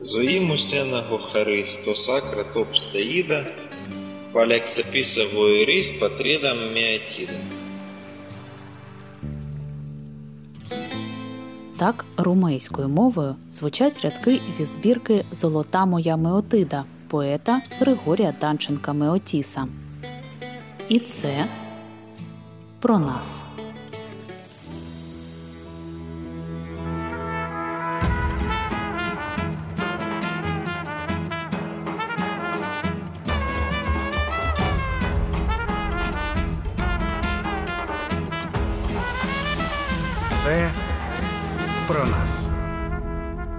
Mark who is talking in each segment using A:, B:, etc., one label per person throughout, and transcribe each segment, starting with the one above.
A: Зоїмусеного Харисто сакра топстаїда, палексапісової рис патредам міатіда.
B: Так румейською мовою звучать рядки зі збірки Золота моя Меотида поета Григорія Данченка Меотіса. І це про нас.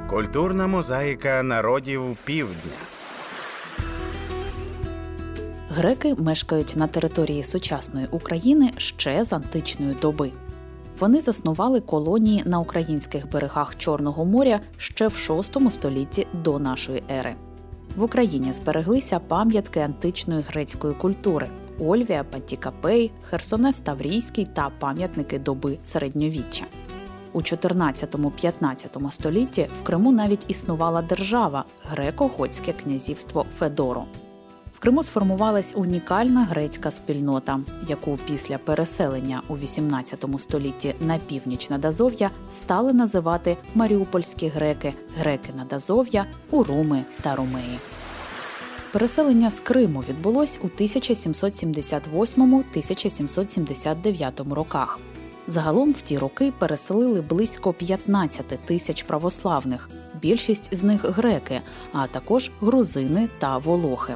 C: Культурна мозаїка народів півдня.
B: Греки мешкають на території сучасної України ще з античної доби. Вони заснували колонії на українських берегах Чорного моря ще в VI столітті до нашої ери. В Україні збереглися пам'ятки античної грецької культури Ольвія, Пантікапей, Херсонес Таврійський та пам'ятники доби середньовіччя. У 14-15 столітті в Криму навіть існувала держава греко-готське князівство Федоро. Криму сформувалась унікальна грецька спільнота, яку після переселення у 18 столітті на північ над Азов'я стали називати маріупольські греки, греки над Азов'я, уруми та румеї. Переселення з Криму відбулось у 1778-1779 роках. Загалом в ті роки переселили близько 15 тисяч православних, більшість з них греки, а також грузини та волохи.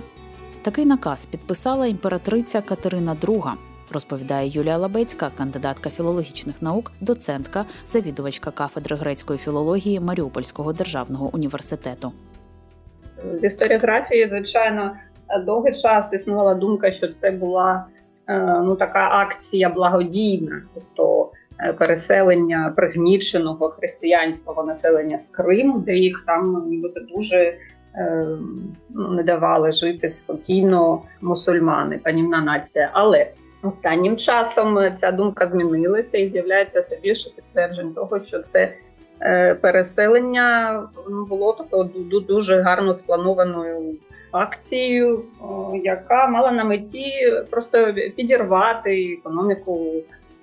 B: Такий наказ підписала імператриця Катерина II, розповідає Юлія Лабецька, кандидатка філологічних наук, доцентка, завідувачка кафедри грецької філології Маріупольського державного університету.
D: В історіографії, звичайно, довгий час існувала думка, що це була е, ну така акція благодійна, тобто е, переселення пригніченого християнського населення з Криму, де їх там нібито дуже не давали жити спокійно мусульмани, панівна нація. Але останнім часом ця думка змінилася і з'являється все більше підтверджень того, що це переселення ну, було тобто, дуже гарно спланованою акцією, яка мала на меті просто підірвати економіку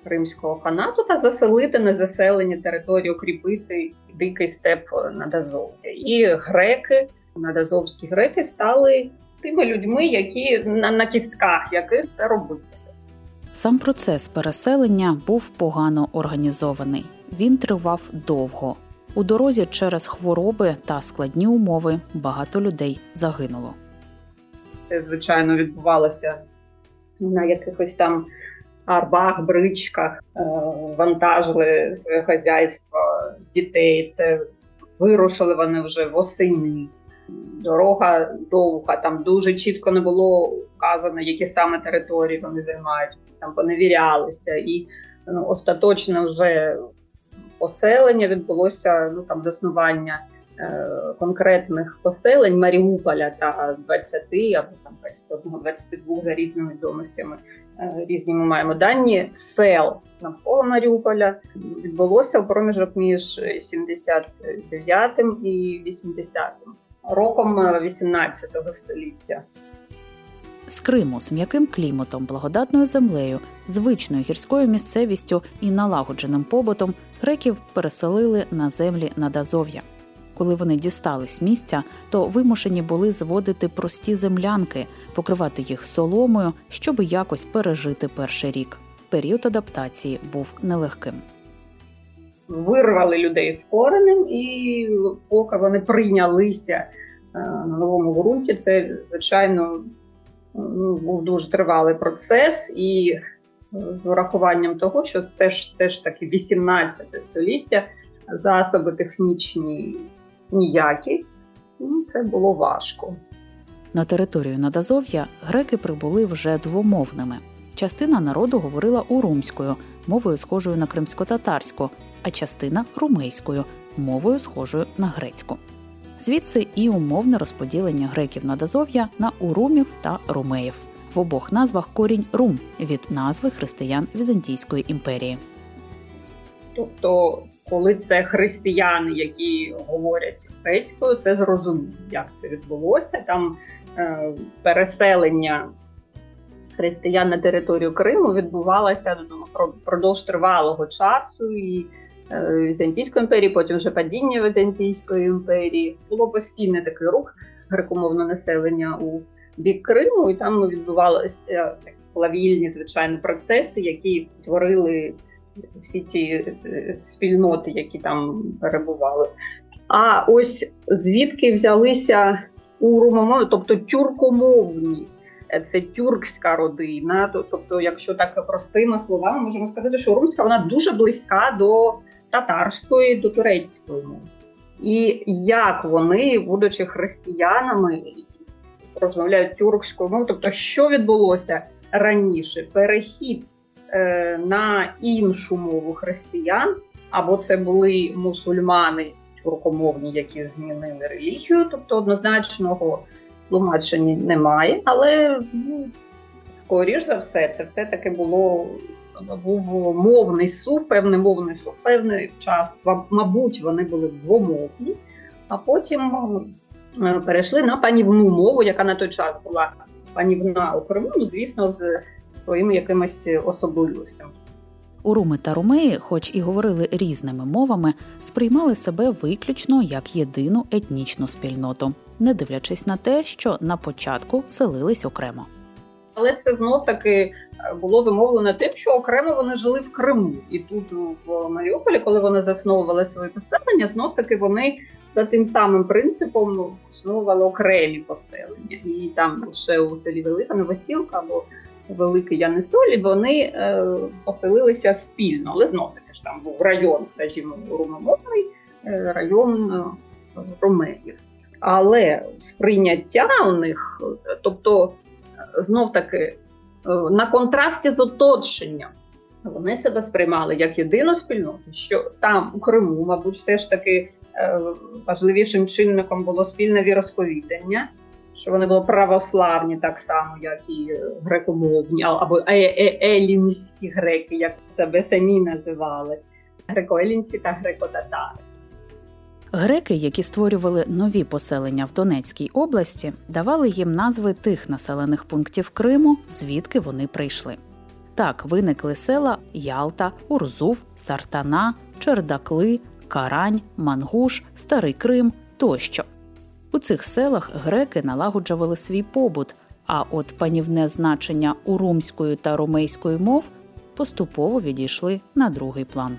D: Кримського ханату та заселити незаселені території, укріпити дикий степ над Азов'я. І греки, надазовські греки, стали тими людьми, які на, на кістках яких це робилося.
B: Сам процес переселення був погано організований. Він тривав довго. У дорозі через хвороби та складні умови багато людей загинуло.
D: Це звичайно відбувалося на якихось там арбах, бричках, е, вантажили своє хазяйство дітей. Це вирушили вони вже восени. Дорога довга, там дуже чітко не було вказано, які саме території вони займають. Там поневірялися, і ну, остаточно вже поселення відбулося ну там заснування е, конкретних поселень Маріуполя та 20 або там 21, 22 за різними відомостями. Е, різні ми маємо дані сел навколо Маріуполя відбулося в проміжок між 79 і 80 роком 18 століття
B: з Криму з м'яким кліматом, благодатною землею, звичною гірською місцевістю і налагодженим побутом греків переселили на землі над Азов'я. Коли вони дістались місця, то вимушені були зводити прості землянки, покривати їх соломою, щоб якось пережити перший рік. Період адаптації був нелегким.
D: Вирвали людей з коренем, і поки вони прийнялися е, на новому ґрунті, це звичайно Ну, був дуже тривалий процес, і е, з урахуванням того, що це ж теж таки 18 століття, засоби технічні ніякі, ну, це було важко.
B: На територію Надазов'я греки прибули вже двомовними. Частина народу говорила урумською, мовою схожою на кримсько-татарську, а частина румейською, мовою схожою на грецьку. Звідси і умовне розподілення греків Надазов'я на урумів та румеїв. В обох назвах корінь рум від назви християн Візантійської імперії.
D: Тобто, коли це християни, які говорять грецькою, це зрозуміло, як це відбулося. Там е, переселення християн на територію Криму відбувалося ну, впродовж тривалого часу. і е, Візантійської імперії, потім вже падіння Візантійської імперії. Було постійний такий рух грекомовного населення у бік Криму, і там відбувалися такі плавільні звичайні процеси, які творили всі ті е, спільноти, які там перебували. А ось звідки взялися урумомови, тобто тюркомовні. Це тюркська родина. Тобто, якщо так простими словами, можемо сказати, що румська вона дуже близька до татарської, до турецької мови. І як вони, будучи християнами, розмовляють тюркською мовою, тобто, що відбулося раніше? Перехід е, на іншу мову християн, або це були мусульмани тюркомовні, які змінили релігію, тобто однозначного тлумачення немає, але ну, скоріш за все, це все-таки було був мовний сув, певний мовний сув, певний час. Мабуть, вони були двомовні, а потім перейшли на панівну мову, яка на той час була панівна у Криму, ну, звісно, з своїми якимись особливостями.
B: Уруми та румеї, хоч і говорили різними мовами, сприймали себе виключно як єдину етнічну спільноту, не дивлячись на те, що на початку селились окремо.
D: Але це знов таки е, було зумовлено тим, що окремо вони жили в Криму, і тут в Маріуполі, коли вони засновували своє поселення, знов таки вони за тим самим принципом основували окремі поселення, і там лише у селі Велика Новосілка або Великий Янисолі, вони е, поселилися спільно, але знов таки ж там був район, скажімо, румомовний, е, район е, румеїв. Але сприйняття у них, тобто знов таки е, на контрасті з оточенням, вони себе сприймали як єдину спільноту, що там у Криму, мабуть, все ж таки е, важливішим чинником було спільне віросповідання що вони були православні так само, як і грекомовні, або е, е, елінські греки, як себе самі називали, греко-елінці та греко-татари.
B: Греки, які створювали нові поселення в Донецькій області, давали їм назви тих населених пунктів Криму, звідки вони прийшли. Так виникли села Ялта, Урзув, Сартана, Чердакли, Карань, Мангуш, Старий Крим тощо. У цих селах греки налагоджували свій побут, а от панівне значення урумської та ромейської мов поступово відійшли на другий план.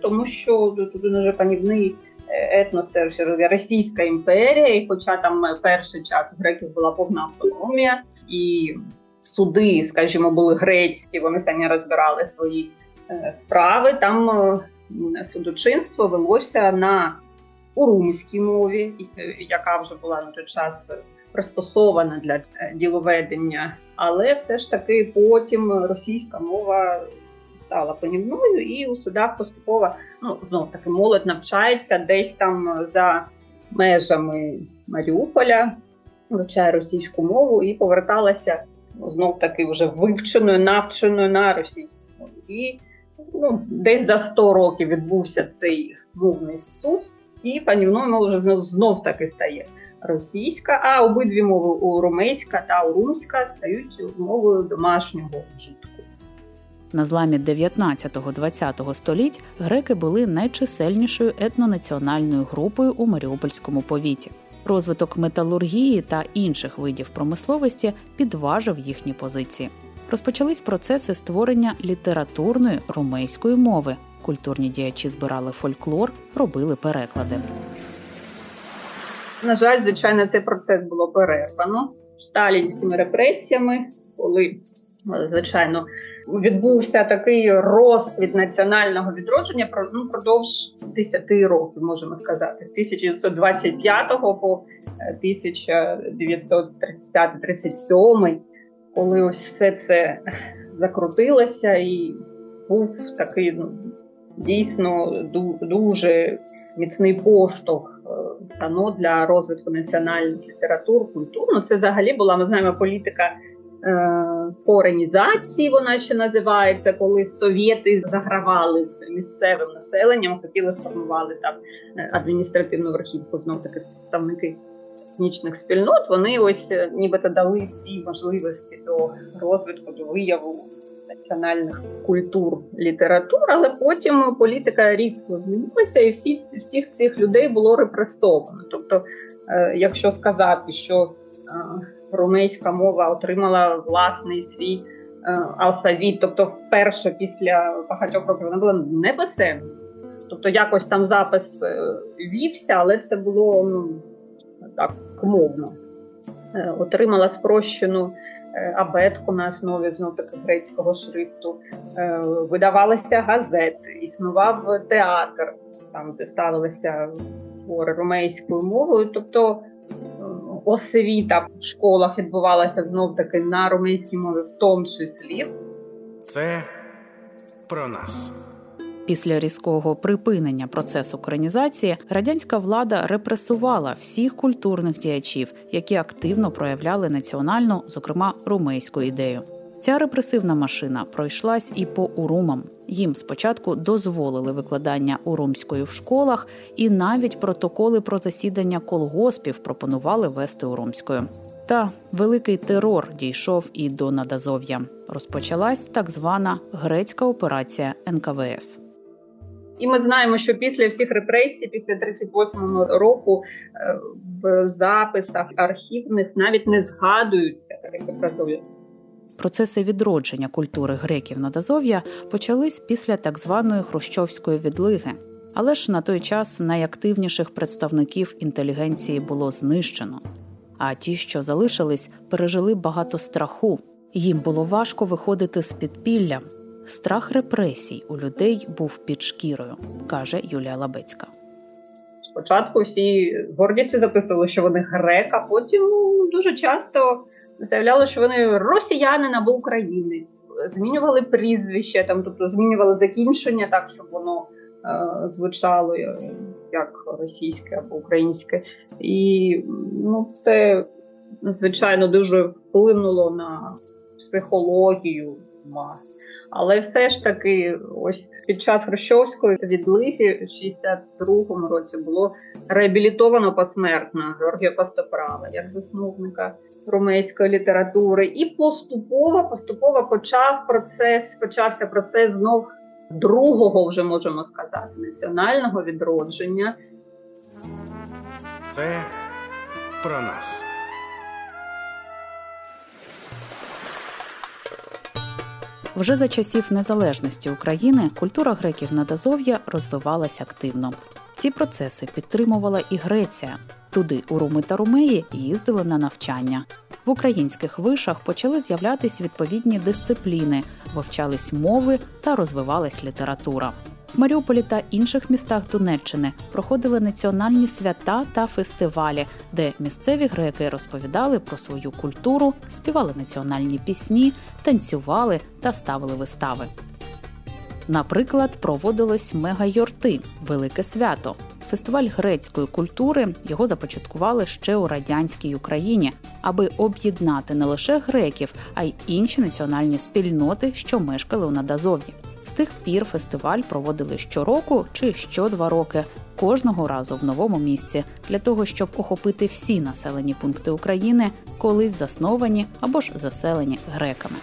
D: Тому що тут дуже панівний е, етнос це Російська імперія, і хоча там перший час у греків була повна автономія, і суди, скажімо, були грецькі, вони самі розбирали свої е, справи. Там е, судочинство велося на у румській мові, е, яка вже була на той час пристосована для е, діловедення, але все ж таки потім російська мова стала панівною, і у судах поступово ну знов таки молодь навчається десь там за межами Маріуполя, вивчає російську мову і поверталася знов таки вже вивченою, навченою на російську мову. І ну, десь за 100 років відбувся цей мовний суд і панівною мовою вже знов, знов таки стає російська, а обидві мови урумейська та урумська стають мовою домашнього вжитку.
B: На зламі 19-20 століть греки були найчисельнішою етнонаціональною групою у Маріупольському повіті. Розвиток металургії та інших видів промисловості підважив їхні позиції. Розпочались процеси створення літературної румейської мови, Культурні діячі збирали фольклор, робили переклади.
D: На жаль, звичайно, цей процес було перервано сталінськими репресіями, коли звичайно відбувся такий розквіт національного відродження ну, продовж 10 років, можемо сказати, з 1925 по 1935-37, е, коли ось все це закрутилося і був такий ну, дійсно дуже міцний поштовх е, дано для розвитку національних літератур, культур. Ну, Це взагалі була ми знаємо політика коренізації, вона ще називається, коли совєти загравали з місцевим населенням, хотіли сформувати там адміністративну верхівку, знов таки представники етнічних спільнот. Вони ось нібито дали всі можливості до розвитку, до вияву національних культур, літератур, але потім політика різко змінилася, і всі всіх цих людей було репресовано. Тобто, е, якщо сказати, що е, румейська мова отримала власний свій е, алфавіт, тобто вперше після багатьох років вона була не. Тобто якось там запис вівся, але це було ну так мовно. Отримала спрощену Е, абетку на основі знов таки грецького шрифту, е, видавалися газети, існував театр, там де ставилися твори ромейською мовою. Тобто е, освіта в школах відбувалася знов таки на румейській мові, в тому числі.
C: Це про нас.
B: Після різкого припинення процесу коронізації радянська влада репресувала всіх культурних діячів, які активно проявляли національну, зокрема румейську ідею. Ця репресивна машина пройшлась і по урумам. Їм спочатку дозволили викладання урумської в школах, і навіть протоколи про засідання колгоспів пропонували вести урумською. Та великий терор дійшов і до Надазов'я. Розпочалась так звана грецька операція НКВС.
D: І ми знаємо, що після всіх репресій, після 38-го року, е, в записах архівних навіть не згадуються Азов'я.
B: Процеси відродження культури греків на Дазов'я почались після так званої хрущовської відлиги. Але ж на той час найактивніших представників інтелігенції було знищено. А ті, що залишились, пережили багато страху. Їм було важко виходити з підпілля, Страх репресій у людей був під шкірою, каже Юлія Лабецька.
D: Спочатку всі гордістю записували, що вони грек, а потім ну, дуже часто заявляли, що вони росіянин або українець, змінювали прізвище, там, тобто змінювали закінчення так, щоб воно е, звучало як російське або українське. І ну, це звичайно дуже вплинуло на психологію мас. Але все ж таки, ось під час Хрущовської відлиги в 62-му році було реабілітовано посмертно Георгія Костоправа як засновника румейської літератури, і поступово поступово почав процес, почався процес знов другого, вже можемо сказати, національного відродження.
C: Це про нас.
B: Вже за часів незалежності України культура греків на Дазов'я розвивалася активно. Ці процеси підтримувала і Греція. Туди у Руми та Румеї їздили на навчання. В українських вишах почали з'являтись відповідні дисципліни, вивчались мови та розвивалась література. Маріуполі та інших містах Донеччини проходили національні свята та фестивалі, де місцеві греки розповідали про свою культуру, співали національні пісні, танцювали та ставили вистави. Наприклад, проводилось мега-йорти велике свято. Фестиваль грецької культури його започаткували ще у радянській Україні, аби об'єднати не лише греків, а й інші національні спільноти, що мешкали у Надазов'ї. З тих пір фестиваль проводили щороку чи що два роки, кожного разу в новому місці, для того, щоб охопити всі населені пункти України, колись засновані або ж заселені греками.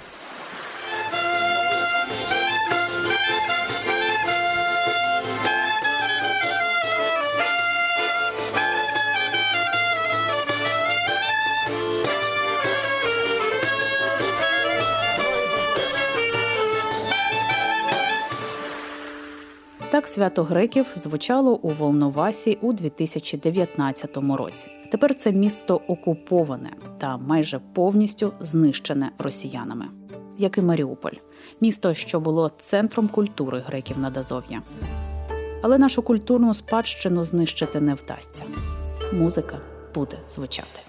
B: Так свято греків звучало у Волновасі у 2019 році. Тепер це місто окуповане та майже повністю знищене росіянами, як і Маріуполь, місто, що було центром культури греків на Дазов'я. Але нашу культурну спадщину знищити не вдасться. Музика буде звучати.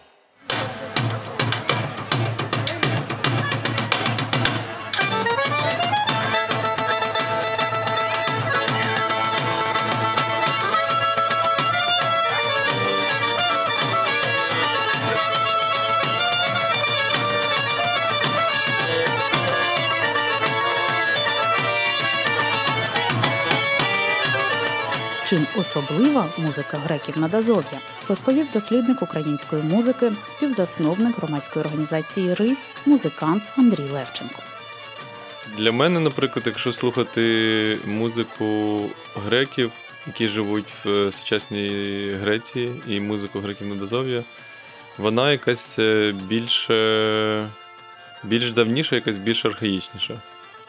B: Чим особлива музика греків Надазов'я, розповів дослідник української музики, співзасновник громадської організації РИС, музикант Андрій Левченко.
E: Для мене, наприклад, якщо слухати музику греків, які живуть в е, сучасній Греції, і музику греків Надазов'я, вона якась е, більш, більш давніша, якась більш архаїчніша.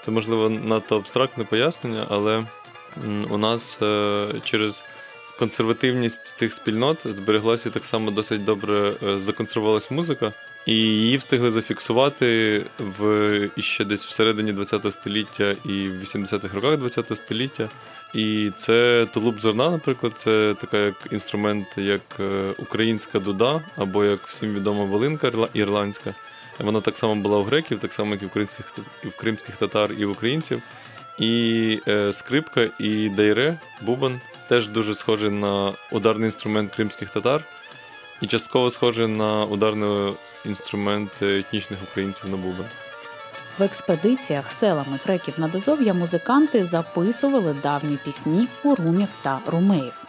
E: Це, можливо, надто абстрактне пояснення, але у нас через консервативність цих спільнот збереглася так само досить добре законсервувалась музика. І її встигли зафіксувати в іще десь всередині ХХ століття і в 80-х роках ХХ століття. І це тулуб зерна, наприклад, це така як інструмент, як е, українська дуда, або як всім відома волинка ірландська. Вона так само була у греків, так само, як і в українських і в кримських татар, і в українців. І е, скрипка, і дайре, бубан теж дуже схожий на ударний інструмент кримських татар. І частково схоже на ударний інструмент етнічних українців на бубен.
B: В експедиціях селами греків на Дозов'я музиканти записували давні пісні у румів та румеїв.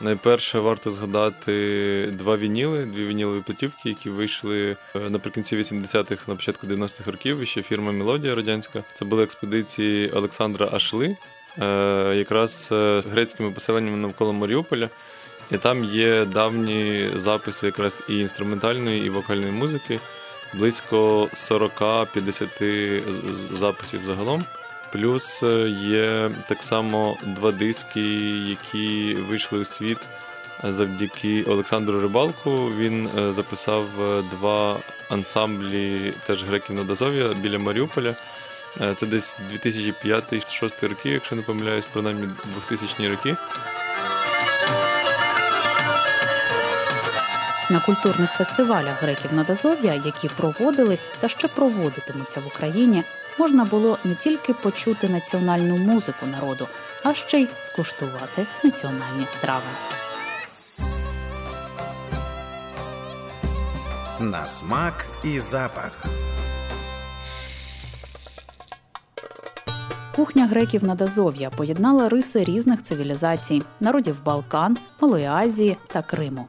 E: Найперше варто згадати два вініли, дві вінілові платівки, які вийшли е, наприкінці 80-х, на початку 90-х років. Ще фірма Мелодія радянська. Це були експедиції Олександра Ашли, е, якраз з грецькими поселеннями навколо Маріуполя. І там є давні записи якраз і інструментальної, і вокальної музики, близько 40-50 записів загалом. Плюс е, є так само два диски, які вийшли у світ завдяки Олександру Рибалку. Він е, записав е, два ансамблі теж греків на Дозов'я біля Маріуполя. Це десь 2005-2006 роки, якщо не помиляюсь, принаймні 2000 роки.
B: На культурних фестивалях греків Надазов'я, які проводились та ще проводитимуться в Україні, можна було не тільки почути національну музику народу, а ще й скуштувати національні страви.
C: На смак і запах.
B: Кухня греків Надазов'я поєднала риси різних цивілізацій, народів Балкан, Малої Азії та Криму.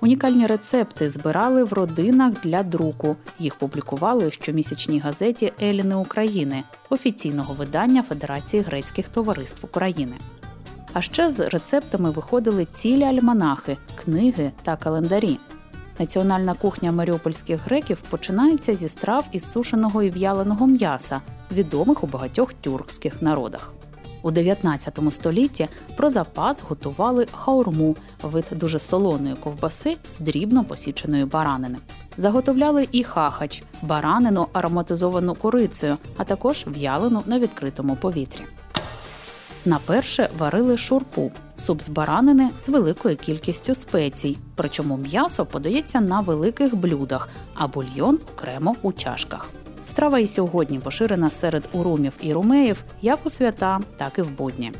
B: Унікальні рецепти збирали в родинах для друку. Їх публікували у щомісячній газеті Еліни України, офіційного видання Федерації грецьких товариств України. А ще з рецептами виходили цілі альманахи, книги та календарі. Національна кухня маріупольських греків починається зі страв із сушеного і в'яленого м'яса, відомих у багатьох тюркських народах. У 19 столітті про запас готували хаурму, вид дуже солоної ковбаси з дрібно посіченої баранини. Заготовляли і хахач, баранину ароматизовану корицею, а також в'ялену на відкритому повітрі. На перше варили шурпу суп з баранини з великою кількістю спецій. Причому м'ясо подається на великих блюдах, а бульйон окремо у чашках. Страва і сьогодні поширена серед урумів і румеїв як у свята, так і в будні.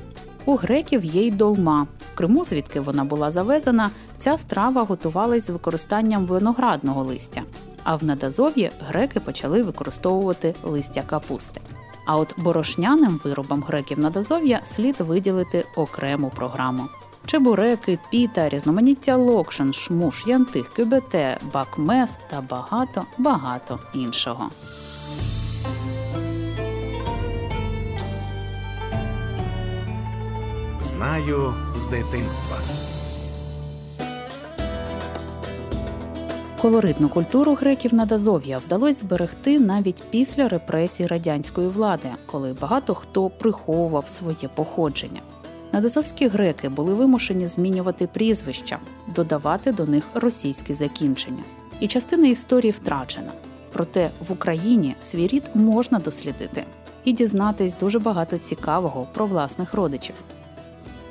B: У греків є й долма. В Криму, звідки вона була завезена, ця страва готувалась з використанням виноградного листя. А в Надазов'ї греки почали використовувати листя капусти. А от борошняним виробам греків Надазов'я слід виділити окрему програму. Чебуреки, піта, різноманіття локшин, шмуш, янтих, кюбете, бакмес та багато багато іншого.
C: Знаю з дитинства.
B: Колоритну культуру греків на Дазов'я вдалося зберегти навіть після репресій радянської влади, коли багато хто приховував своє походження. Надазовські греки були вимушені змінювати прізвища, додавати до них російські закінчення. І частина історії втрачена. Проте в Україні свій рід можна дослідити і дізнатись дуже багато цікавого про власних родичів.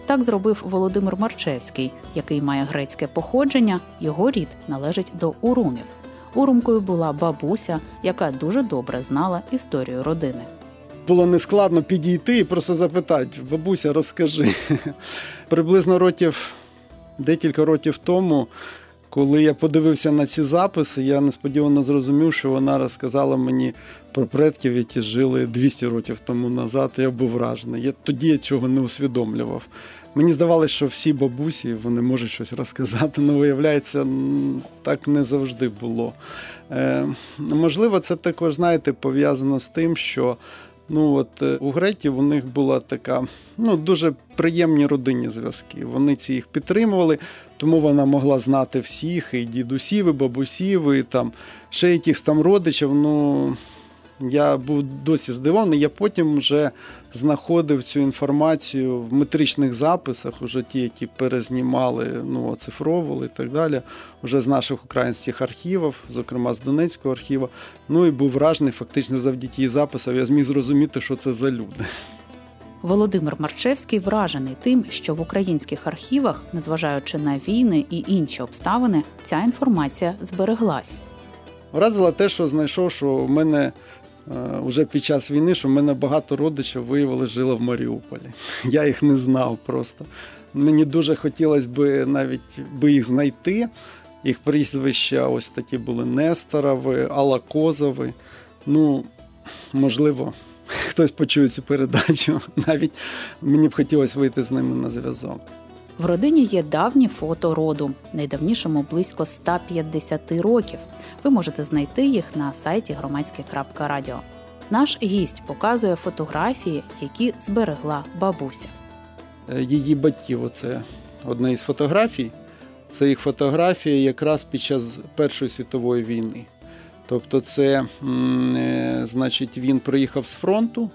B: Так зробив Володимир Марчевський, який має грецьке походження. Його рід належить до урумів. Урумкою була бабуся, яка дуже добре знала історію родини.
F: Було нескладно підійти і просто запитати: бабуся, розкажи. Приблизно років декілька років тому, коли я подивився на ці записи, я несподівано зрозумів, що вона розказала мені про предків, які жили 200 років тому назад. Я був вражений. Я тоді я цього не усвідомлював. Мені здавалося, що всі бабусі вони можуть щось розказати, але виявляється, так не завжди було. Е, Можливо, це також, знаєте, пов'язано з тим, що ну от е, у гретів у них була така ну, дуже приємні родинні зв'язки. Вони ці їх підтримували, тому вона могла знати всіх, і дідусів, і бабусів, і там ще якихось там родичів. Ну, я був досі здивований. Я потім вже знаходив цю інформацію в метричних записах, уже ті, які перезнімали, ну, оцифровували і так далі, вже з наших українських архівів, зокрема з Донецького архіву. Ну і був вражений, фактично завдяки її записам, я зміг зрозуміти, що це за люди.
B: Володимир Марчевський вражений тим, що в українських архівах, незважаючи на війни і інші обставини, ця інформація збереглась.
F: Вразило те, що знайшов, що в мене вже під час війни, що в мене багато родичів виявили, жило в Маріуполі. Я їх не знав просто. Мені дуже хотілося б навіть би їх знайти. Їх прізвища ось такі були Несторові, Алакозови. Ну, можливо, хтось почує цю передачу. Навіть мені б хотілося вийти з ними на зв'язок.
B: В родині є давні фото роду, найдавнішому близько 150 років. Ви можете знайти їх на сайті громадське.радіо. Наш гість показує фотографії, які зберегла бабуся.
F: Е, її батьків оце одна із фотографій. Це їх фотографія якраз під час Першої світової війни. Тобто, це, е, значить, він приїхав з фронту.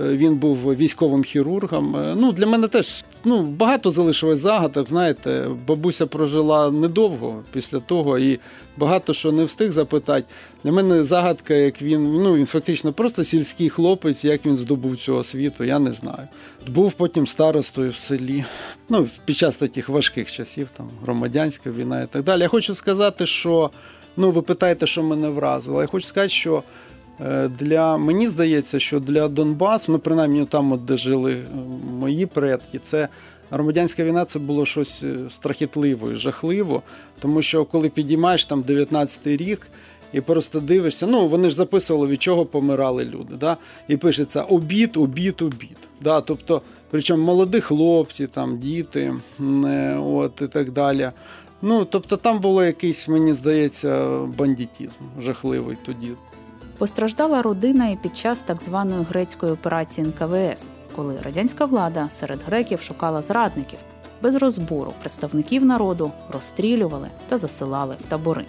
F: Е, він був військовим хірургом. Е, ну, Для мене теж ну, багато залишилось загадок. Знаєте, бабуся прожила недовго після того і багато що не встиг запитати. Для мене загадка, як він ну, він фактично просто сільський хлопець, як він здобув цю освіту, я не знаю. Був потім старостою в селі. Ну, Під час таких важких часів, там, громадянська війна і так далі. Я хочу сказати, що ну, ви питаєте, що мене вразило. Я хочу сказати, що. Е, для мені здається, що для Донбасу, ну принаймні там, от, де жили е, мої предки, це громадянська війна це було щось е, страхітливо і жахливо. Тому що коли підіймаєш там 19-й рік і просто дивишся, ну вони ж записували, від чого помирали люди. Да? І пишеться обід, обід, обід. Да? Тобто, причому молоді хлопці, там, діти от, і так далі. Ну, Тобто там було якийсь, мені здається, бандитізм жахливий тоді.
B: Постраждала родина і під час так званої грецької операції НКВС, коли радянська влада серед греків шукала зрадників без розбору представників народу розстрілювали та засилали в табори.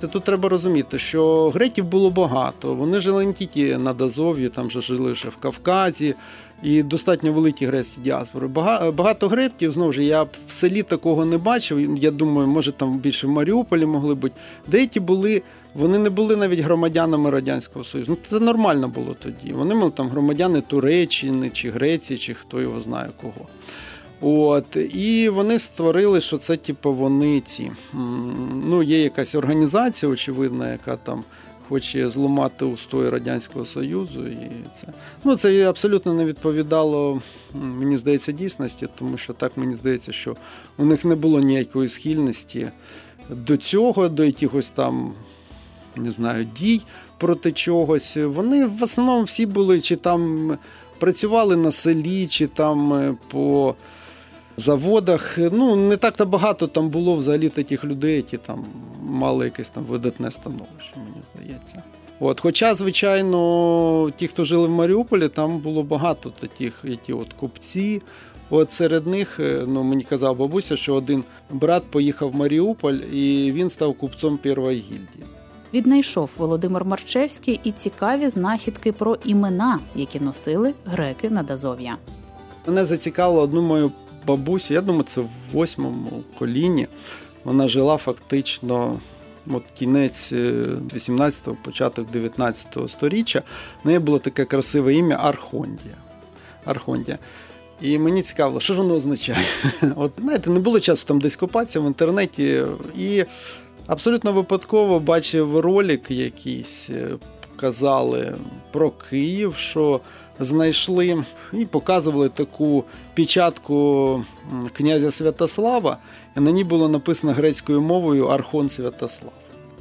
F: Тут треба розуміти, що греків було багато. Вони жили не тільки на Дазов'ї, там же жили ще в Кавказі, і достатньо великі грецькі діаспори. Багато гребтів, знову ж я в селі такого не бачив. Я думаю, може там більше в Маріуполі могли бути. Деякі були, вони не були навіть громадянами Радянського Союзу. Ну це нормально було тоді. Вони були там громадяни Туреччини чи Греції, чи хто його знає кого. От, І вони створили, що це типу, вони ці. Ну, Є якась організація, очевидна, яка там хоче зламати устої Радянського Союзу. І це ну, це абсолютно не відповідало, мені здається, дійсності, тому що так мені здається, що у них не було ніякої схильності до цього, до якихось там. Не знаю, дій проти чогось. Вони в основному всі були, чи там працювали на селі, чи там е, по заводах. Ну, не так-то багато там було взагалі таких людей, які там мали якесь там видатне становище, мені здається. От, Хоча, звичайно, ті, хто жили в Маріуполі, там було багато таких, які от купці. От серед них, е, ну мені казав бабуся, що один брат поїхав в Маріуполь і він став купцом першої гільдії.
B: Віднайшов Володимир Марчевський і цікаві знахідки про імена, які носили греки на Дазов'я.
F: Мене зацікавило одну мою бабусі, я думаю, це в восьмому коліні. Вона жила фактично от кінець 18-го, е, початок 19-го сторіччя. В неї було таке красиве ім'я Архондія. Архондія. І мені цікаво, що ж воно означає. От знаєте, не було часу там десь копатися в інтернеті. І абсолютно випадково бачив ролик якийсь, е, казали про Київ, що знайшли і показували таку печатку князя Святослава, і на ній було написано грецькою мовою Архон Святослав.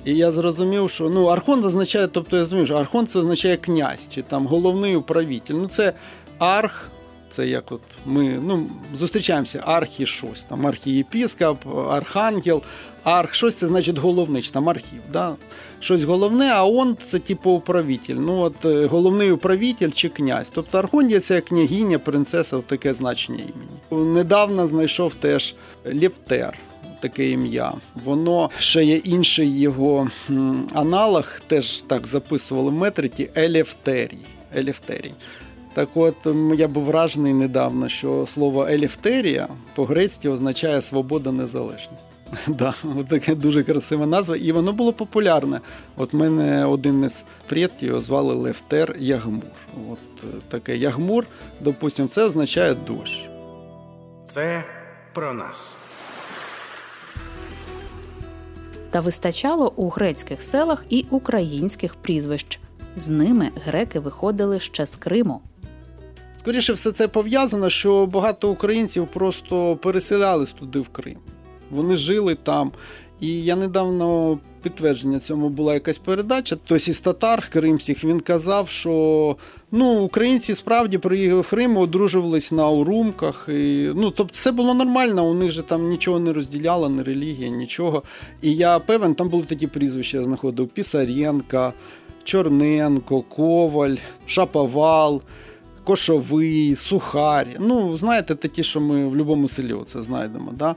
F: І я зрозумів, що ну, Архон означає, тобто я розумію, що Архон це означає князь чи там головний управитель. Ну це арх, Це як от ми ну, зустрічаємося архі щось, там архієпіскоп, архангел, арх, щось це значить головний, там архів. Да? Щось головне, а он це типу управитель. Ну от е, головний управитель чи князь. Тобто Архонтія це княгиня, принцеса, таке значення імені. Недавно знайшов теж Лєвтер. Таке ім'я. Воно ще є інший його аналог, теж так записували в метриті Елефтерій. Елефтерій. Так от я був вражений недавно, що слово Елефтерія по-грецьки означає свобода незалежність. Да, от таке дуже красива назва, і воно було популярне. От мене один із предків його звали Лефтер Ягмур. От е, таке Ягмур, допустимо, це означає дощ.
C: Це про нас.
B: Та вистачало у грецьких селах і українських прізвищ. З ними греки виходили ще з Криму.
F: Скоріше все це пов'язано, що багато українців просто переселялись туди в Крим. Вони жили там. І я недавно підтвердження цьому була якась передача. Хтось із татар кримських він казав, що ну, українці справді приїхали в Крим, одружувались на урумках. І, ну, тобто це було нормально, у них же там нічого не розділяло, не релігія, нічого. І я певен, там були такі прізвища, я знаходив Пісаренка, Чорненко, Коваль, Шаповал. Кошовий, сухарь. Ну, знаєте, такі, що ми в будь-якому селі це знайдемо. Да?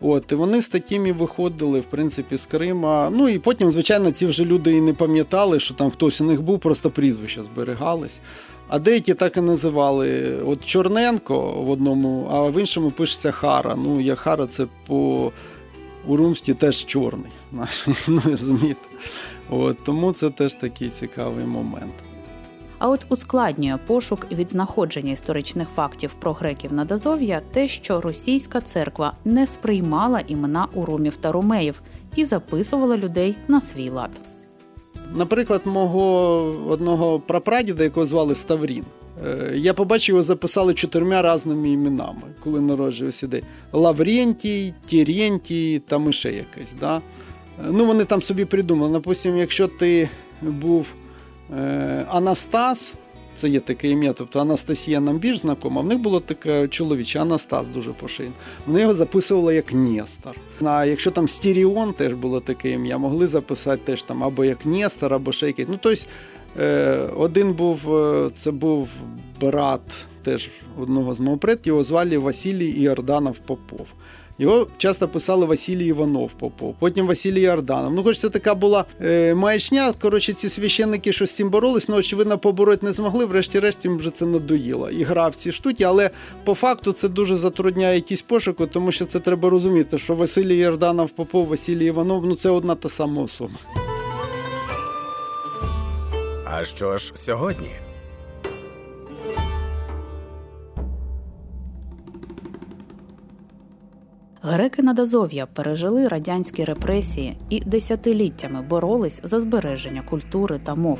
F: От, і вони з такими виходили, в принципі, з Крима. Ну і потім, звичайно, ці вже люди і не пам'ятали, що там хтось у них був, просто прізвища зберігались. А деякі так і називали от Чорненко в одному, а в іншому пишеться Хара. Ну, я Хара це по урумськи теж чорний. Ну, розумієте. От, тому це теж такий цікавий момент.
B: А от ускладнює пошук від знаходження історичних фактів про греків на Дазов'я те, що російська церква не сприймала імена урумів та ромеїв і записувала людей на свій лад.
F: Наприклад, мого одного прапрадіда, якого звали Ставрін. Е, Я побачив, його записали чотирма різними іменами, коли народжувався день. Лаврентій, Терентій, там іще якесь. Да? Ну, вони там собі придумали. Напустимо, якщо ти був Анастас, це є таке ім'я, тобто Анастасія нам більш знакома, в них було таке чоловіче, Анастас дуже поширено. Вони його записували як Нестор. А якщо там Стіріон теж було таке ім'я, могли записати теж там або як Нестор, або ще якесь. Ну, тобто, е, один був, е, це був брат теж одного з мого предків, його звали Василій Іорданов Попов. Його часто писали Василій Іванов Попов, потім Василій Ярданов. Ну, хоч це така була е, маячня. Коротше, ці священники щось з цим боролись, ну, очевидно, побороти не змогли. Врешті-решт їм вже це надоїло. І грав ці штуки, але по факту це дуже затрудняє якісь пошуки, тому що це треба розуміти, що Василій Ярданов Попов, Василій Іванов ну це одна та сама особа.
C: А що ж сьогодні?
B: Греки на Дазов'я пережили радянські репресії і десятиліттями боролись за збереження культури та мов.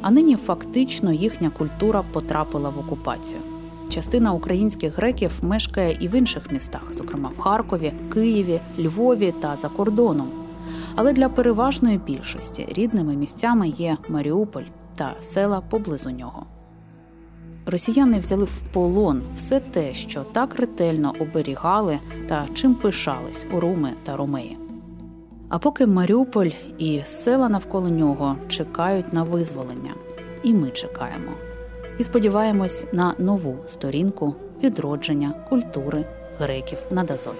B: А нині фактично їхня культура потрапила в окупацію. Частина українських греків мешкає і в інших містах, зокрема в Харкові, Києві, Львові та за кордоном. Але для переважної більшості рідними місцями є Маріуполь та села поблизу нього. Росіяни взяли в полон все те, що так ретельно оберігали та чим пишались уруми та ромеї. А поки Маріуполь і села навколо нього чекають на визволення, і ми чекаємо. І сподіваємось на нову сторінку відродження культури греків на Дазові.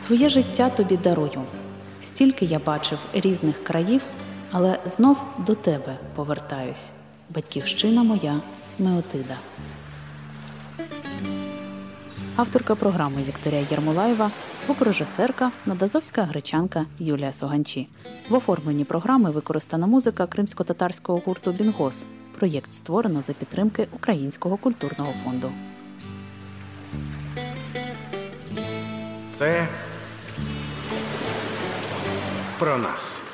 B: Своє життя тобі дарую. Стільки я бачив різних країв, але знов до тебе повертаюсь. Батьківщина моя Меотида. Авторка програми Вікторія Єрмолаєва, звукорежисерка, надазовська гречанка Юлія Соганчі. В оформленні програми використана музика кримсько-татарського гурту Бінгос. Проєкт створено за підтримки Українського культурного фонду.
C: Це про нас.